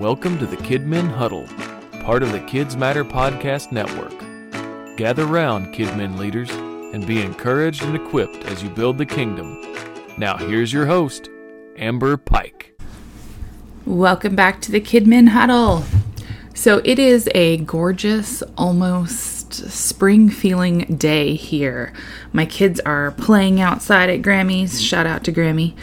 Welcome to the Kidmin Huddle, part of the Kids Matter Podcast Network. Gather round, Kidmin leaders, and be encouraged and equipped as you build the kingdom. Now, here's your host, Amber Pike. Welcome back to the Kidmin Huddle. So, it is a gorgeous, almost spring feeling day here. My kids are playing outside at Grammy's. Shout out to Grammy.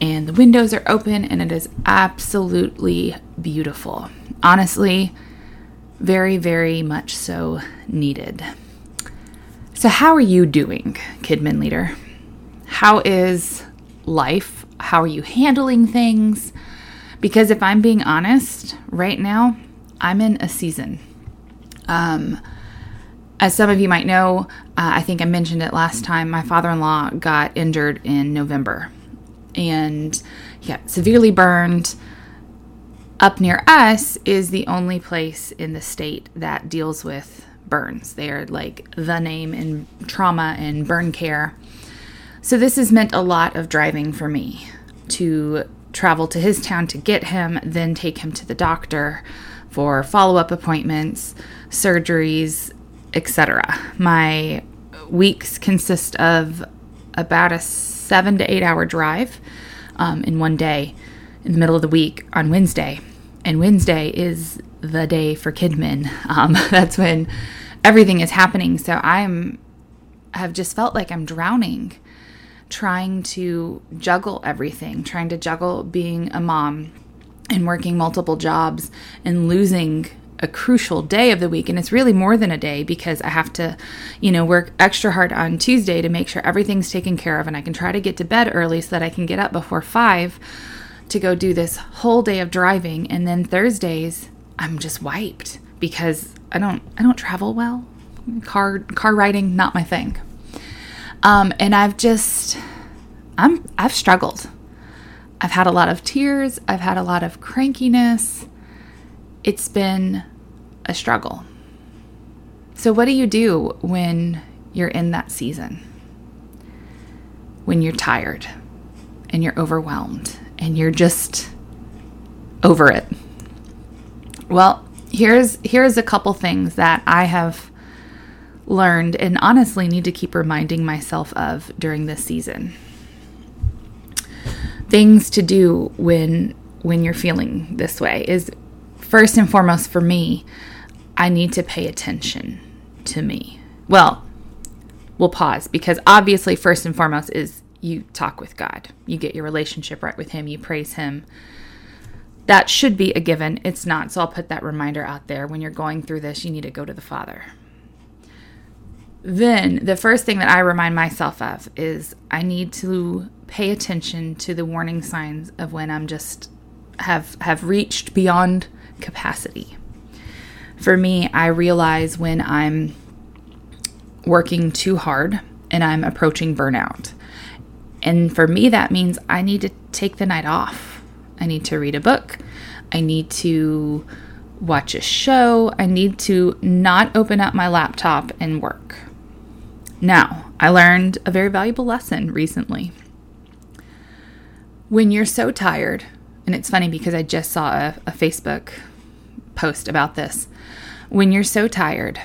And the windows are open, and it is absolutely beautiful. Honestly, very, very much so needed. So, how are you doing, Kidmin Leader? How is life? How are you handling things? Because if I'm being honest, right now, I'm in a season. Um, as some of you might know, uh, I think I mentioned it last time, my father in law got injured in November and he got severely burned. Up near us is the only place in the state that deals with burns. They are like the name in trauma and burn care. So, this has meant a lot of driving for me to travel to his town to get him, then take him to the doctor for follow up appointments, surgeries, etc. My weeks consist of about a seven to eight hour drive um, in one day in the middle of the week on Wednesday. And Wednesday is the day for Kidmin. Um, that's when everything is happening. So I'm have just felt like I'm drowning trying to juggle everything, trying to juggle being a mom and working multiple jobs and losing a crucial day of the week and it's really more than a day because I have to, you know, work extra hard on Tuesday to make sure everything's taken care of and I can try to get to bed early so that I can get up before 5 to go do this whole day of driving and then Thursdays I'm just wiped because I don't I don't travel well. Car car riding not my thing. Um and I've just I'm I've struggled. I've had a lot of tears, I've had a lot of crankiness. It's been a struggle. So, what do you do when you're in that season? When you're tired and you're overwhelmed and you're just over it? Well, here's here's a couple things that I have learned and honestly need to keep reminding myself of during this season. Things to do when when you're feeling this way is first and foremost for me, I need to pay attention to me. Well, we'll pause because obviously, first and foremost, is you talk with God. You get your relationship right with Him, you praise Him. That should be a given. It's not. So I'll put that reminder out there. When you're going through this, you need to go to the Father. Then the first thing that I remind myself of is I need to pay attention to the warning signs of when I'm just have have reached beyond capacity. For me, I realize when I'm working too hard and I'm approaching burnout. And for me, that means I need to take the night off. I need to read a book. I need to watch a show. I need to not open up my laptop and work. Now, I learned a very valuable lesson recently. When you're so tired, and it's funny because I just saw a, a Facebook post about this. When you're so tired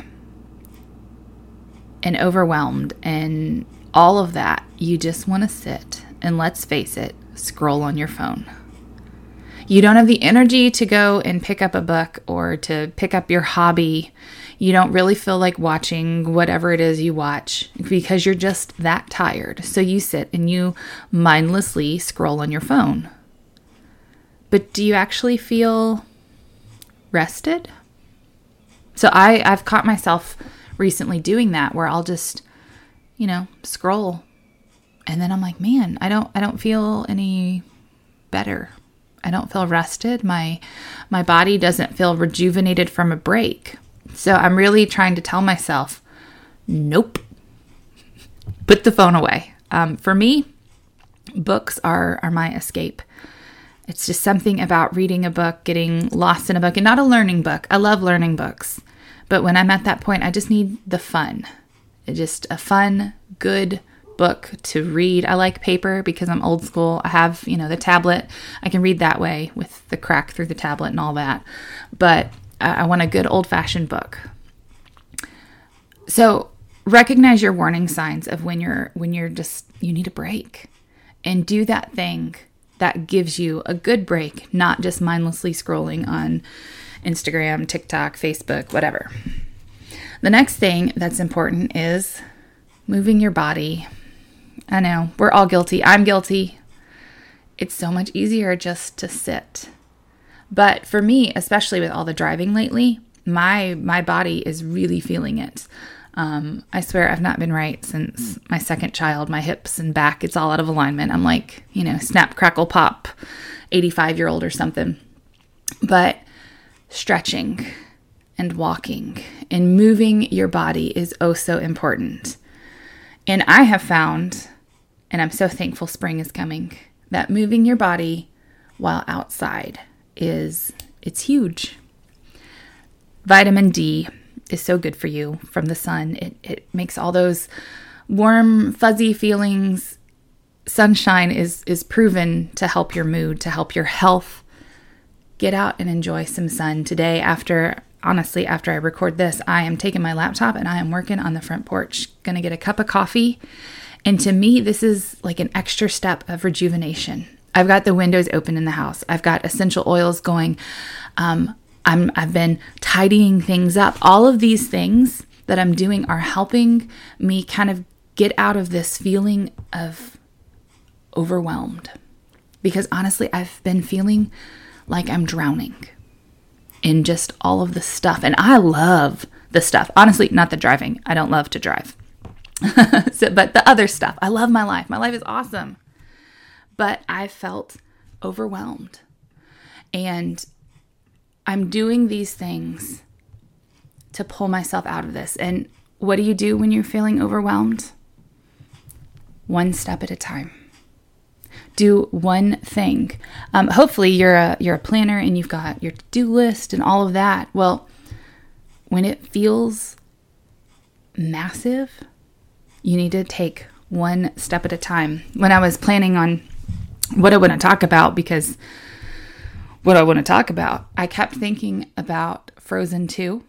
and overwhelmed and all of that, you just want to sit and let's face it, scroll on your phone. You don't have the energy to go and pick up a book or to pick up your hobby. You don't really feel like watching whatever it is you watch because you're just that tired. So you sit and you mindlessly scroll on your phone. But do you actually feel rested. So I I've caught myself recently doing that where I'll just you know, scroll and then I'm like, "Man, I don't I don't feel any better. I don't feel rested. My my body doesn't feel rejuvenated from a break." So I'm really trying to tell myself, "Nope. Put the phone away." Um, for me, books are are my escape. It's just something about reading a book, getting lost in a book, and not a learning book. I love learning books. But when I'm at that point, I just need the fun. Just a fun, good, book to read. I like paper because I'm old school. I have, you know, the tablet. I can read that way with the crack through the tablet and all that. But I want a good old fashioned book. So recognize your warning signs of when you're when you're just you need a break and do that thing that gives you a good break, not just mindlessly scrolling on Instagram, TikTok, Facebook, whatever. The next thing that's important is moving your body. I know, we're all guilty. I'm guilty. It's so much easier just to sit. But for me, especially with all the driving lately, my my body is really feeling it. Um, I swear I've not been right since my second child. My hips and back, it's all out of alignment. I'm like, you know, snap, crackle, pop, 85 year old or something. But stretching and walking and moving your body is oh so important. And I have found, and I'm so thankful spring is coming, that moving your body while outside is it's huge. Vitamin D is so good for you from the sun. It it makes all those warm, fuzzy feelings. Sunshine is is proven to help your mood, to help your health. Get out and enjoy some sun today after honestly, after I record this, I am taking my laptop and I am working on the front porch, gonna get a cup of coffee. And to me, this is like an extra step of rejuvenation. I've got the windows open in the house. I've got essential oils going. Um, I'm, I've been tidying things up. All of these things that I'm doing are helping me kind of get out of this feeling of overwhelmed. Because honestly, I've been feeling like I'm drowning in just all of the stuff. And I love the stuff. Honestly, not the driving. I don't love to drive. so, but the other stuff. I love my life. My life is awesome. But I felt overwhelmed. And I'm doing these things to pull myself out of this. And what do you do when you're feeling overwhelmed? One step at a time. Do one thing. Um, hopefully, you're a you're a planner and you've got your to-do list and all of that. Well, when it feels massive, you need to take one step at a time. When I was planning on what I want to talk about, because what I want to talk about, I kept thinking about Frozen 2.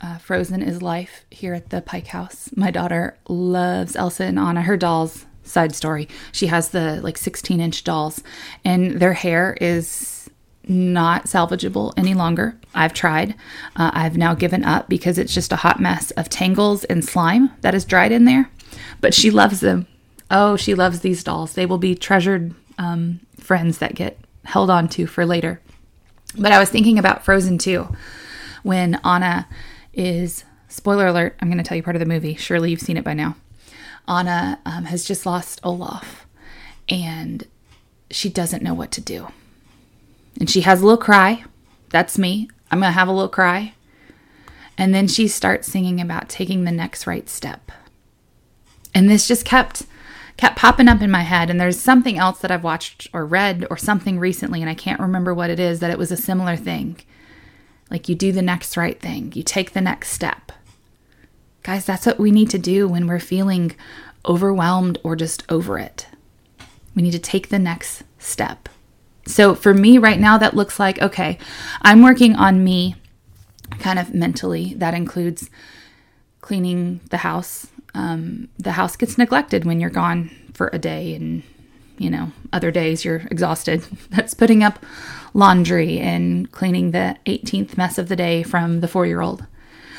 Uh, Frozen is life here at the Pike House. My daughter loves Elsa and Anna, her dolls. Side story. She has the like 16 inch dolls, and their hair is not salvageable any longer. I've tried. Uh, I've now given up because it's just a hot mess of tangles and slime that is dried in there. But she loves them. Oh, she loves these dolls. They will be treasured um, friends that get held on to for later. But I was thinking about Frozen 2 when Anna is, spoiler alert, I'm going to tell you part of the movie. Surely you've seen it by now. Anna um, has just lost Olaf and she doesn't know what to do. And she has a little cry. That's me. I'm going to have a little cry. And then she starts singing about taking the next right step. And this just kept kept popping up in my head. And there's something else that I've watched or read or something recently, and I can't remember what it is, that it was a similar thing. Like you do the next right thing, you take the next step. Guys, that's what we need to do when we're feeling overwhelmed or just over it. We need to take the next step. So for me right now, that looks like okay, I'm working on me kind of mentally. That includes cleaning the house, um, the house gets neglected when you're gone for a day and you know other days you're exhausted. That's putting up laundry and cleaning the 18th mess of the day from the four year old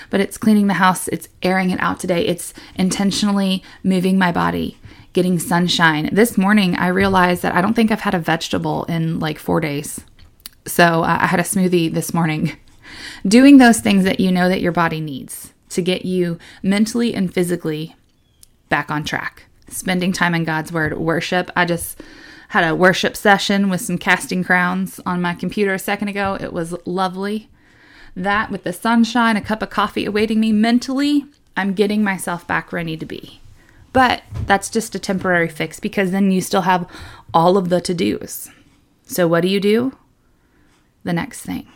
but it's cleaning the house. It's airing it out today. It's intentionally moving my body getting sunshine. This morning i realized that i don't think i've had a vegetable in like four days. So uh, i had a smoothie this morning. Doing those things that you know that your body needs to get you mentally and physically back on track. Spending time in God's Word, worship. I just had a worship session with some casting crowns on my computer a second ago. It was lovely. That with the sunshine, a cup of coffee awaiting me mentally, I'm getting myself back where I need to be. But that's just a temporary fix because then you still have all of the to dos. So, what do you do? The next thing.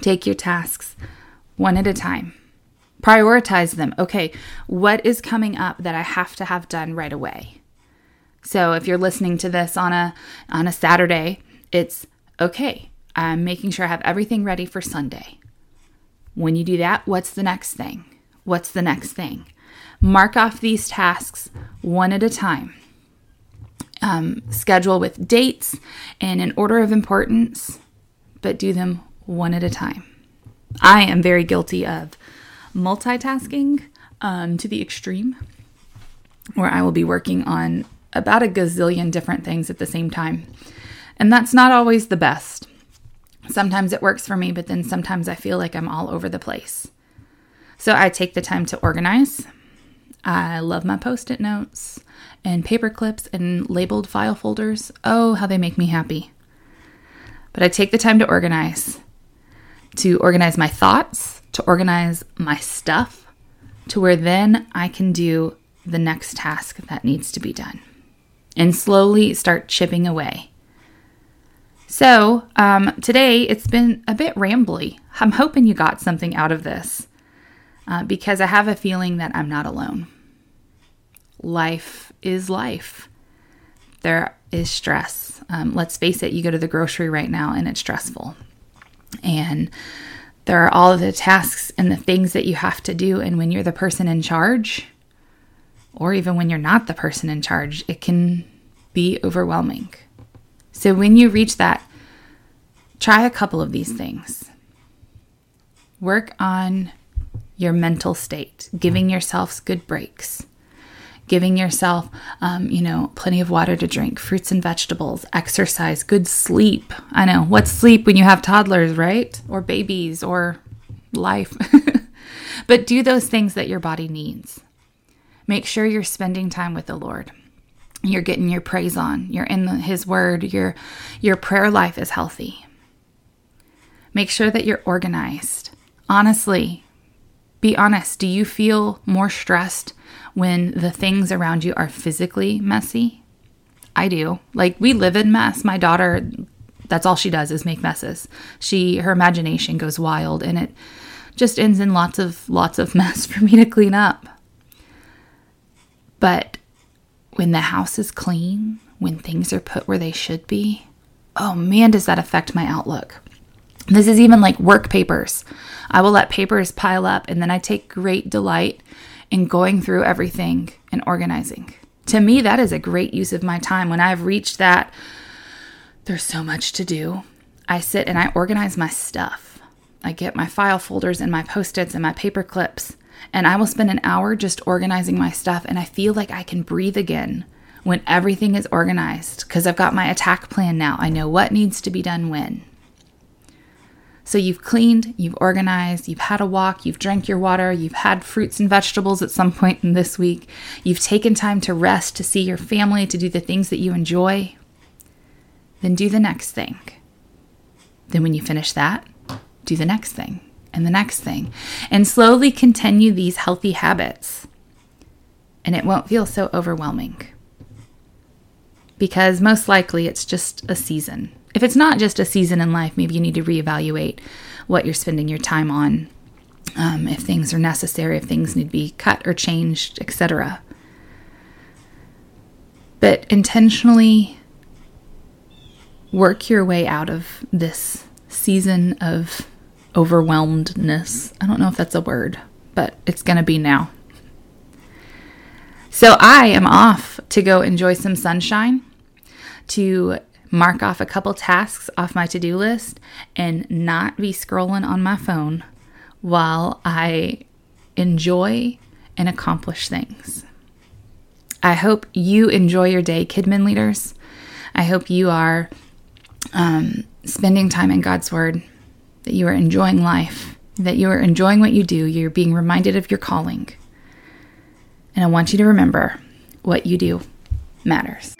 Take your tasks one at a time Prioritize them. Okay, what is coming up that I have to have done right away? So if you're listening to this on a on a Saturday, it's okay. I'm making sure I have everything ready for Sunday. When you do that, what's the next thing? What's the next thing? Mark off these tasks one at a time. Um, schedule with dates and an order of importance, but do them one at a time. I am very guilty of multitasking um, to the extreme, where I will be working on about a gazillion different things at the same time. And that's not always the best. Sometimes it works for me, but then sometimes I feel like I'm all over the place. So I take the time to organize. I love my post it notes and paper clips and labeled file folders. Oh, how they make me happy. But I take the time to organize, to organize my thoughts, to organize my stuff, to where then I can do the next task that needs to be done and slowly start chipping away. So, um, today it's been a bit rambly. I'm hoping you got something out of this uh, because I have a feeling that I'm not alone. Life is life. There is stress. Um, let's face it, you go to the grocery right now and it's stressful. And there are all of the tasks and the things that you have to do. And when you're the person in charge, or even when you're not the person in charge, it can be overwhelming. So when you reach that, try a couple of these things. Work on your mental state, giving yourselves good breaks, giving yourself, um, you know, plenty of water to drink, fruits and vegetables, exercise, good sleep. I know, what's sleep when you have toddlers, right? Or babies or life. but do those things that your body needs. Make sure you're spending time with the Lord. You're getting your praise on. You're in the, His Word. Your your prayer life is healthy. Make sure that you're organized. Honestly, be honest. Do you feel more stressed when the things around you are physically messy? I do. Like we live in mess. My daughter, that's all she does is make messes. She her imagination goes wild and it just ends in lots of lots of mess for me to clean up. But when the house is clean, when things are put where they should be, oh man, does that affect my outlook. This is even like work papers. I will let papers pile up and then I take great delight in going through everything and organizing. To me, that is a great use of my time. When I've reached that, there's so much to do. I sit and I organize my stuff. I get my file folders and my post its and my paper clips and I will spend an hour just organizing my stuff. And I feel like I can breathe again when everything is organized because I've got my attack plan now. I know what needs to be done when. So you've cleaned, you've organized, you've had a walk, you've drank your water, you've had fruits and vegetables at some point in this week, you've taken time to rest, to see your family, to do the things that you enjoy. Then do the next thing. Then, when you finish that, do the next thing and the next thing, and slowly continue these healthy habits. And it won't feel so overwhelming. Because most likely it's just a season. If it's not just a season in life, maybe you need to reevaluate what you're spending your time on, um, if things are necessary, if things need to be cut or changed, etc. But intentionally work your way out of this season of overwhelmedness. I don't know if that's a word, but it's going to be now. So I am off to go enjoy some sunshine, to mark off a couple tasks off my to do list, and not be scrolling on my phone while I enjoy and accomplish things. I hope you enjoy your day, Kidmin leaders. I hope you are um, spending time in God's Word that you are enjoying life, that you are enjoying what you do, you're being reminded of your calling. And I want you to remember what you do matters.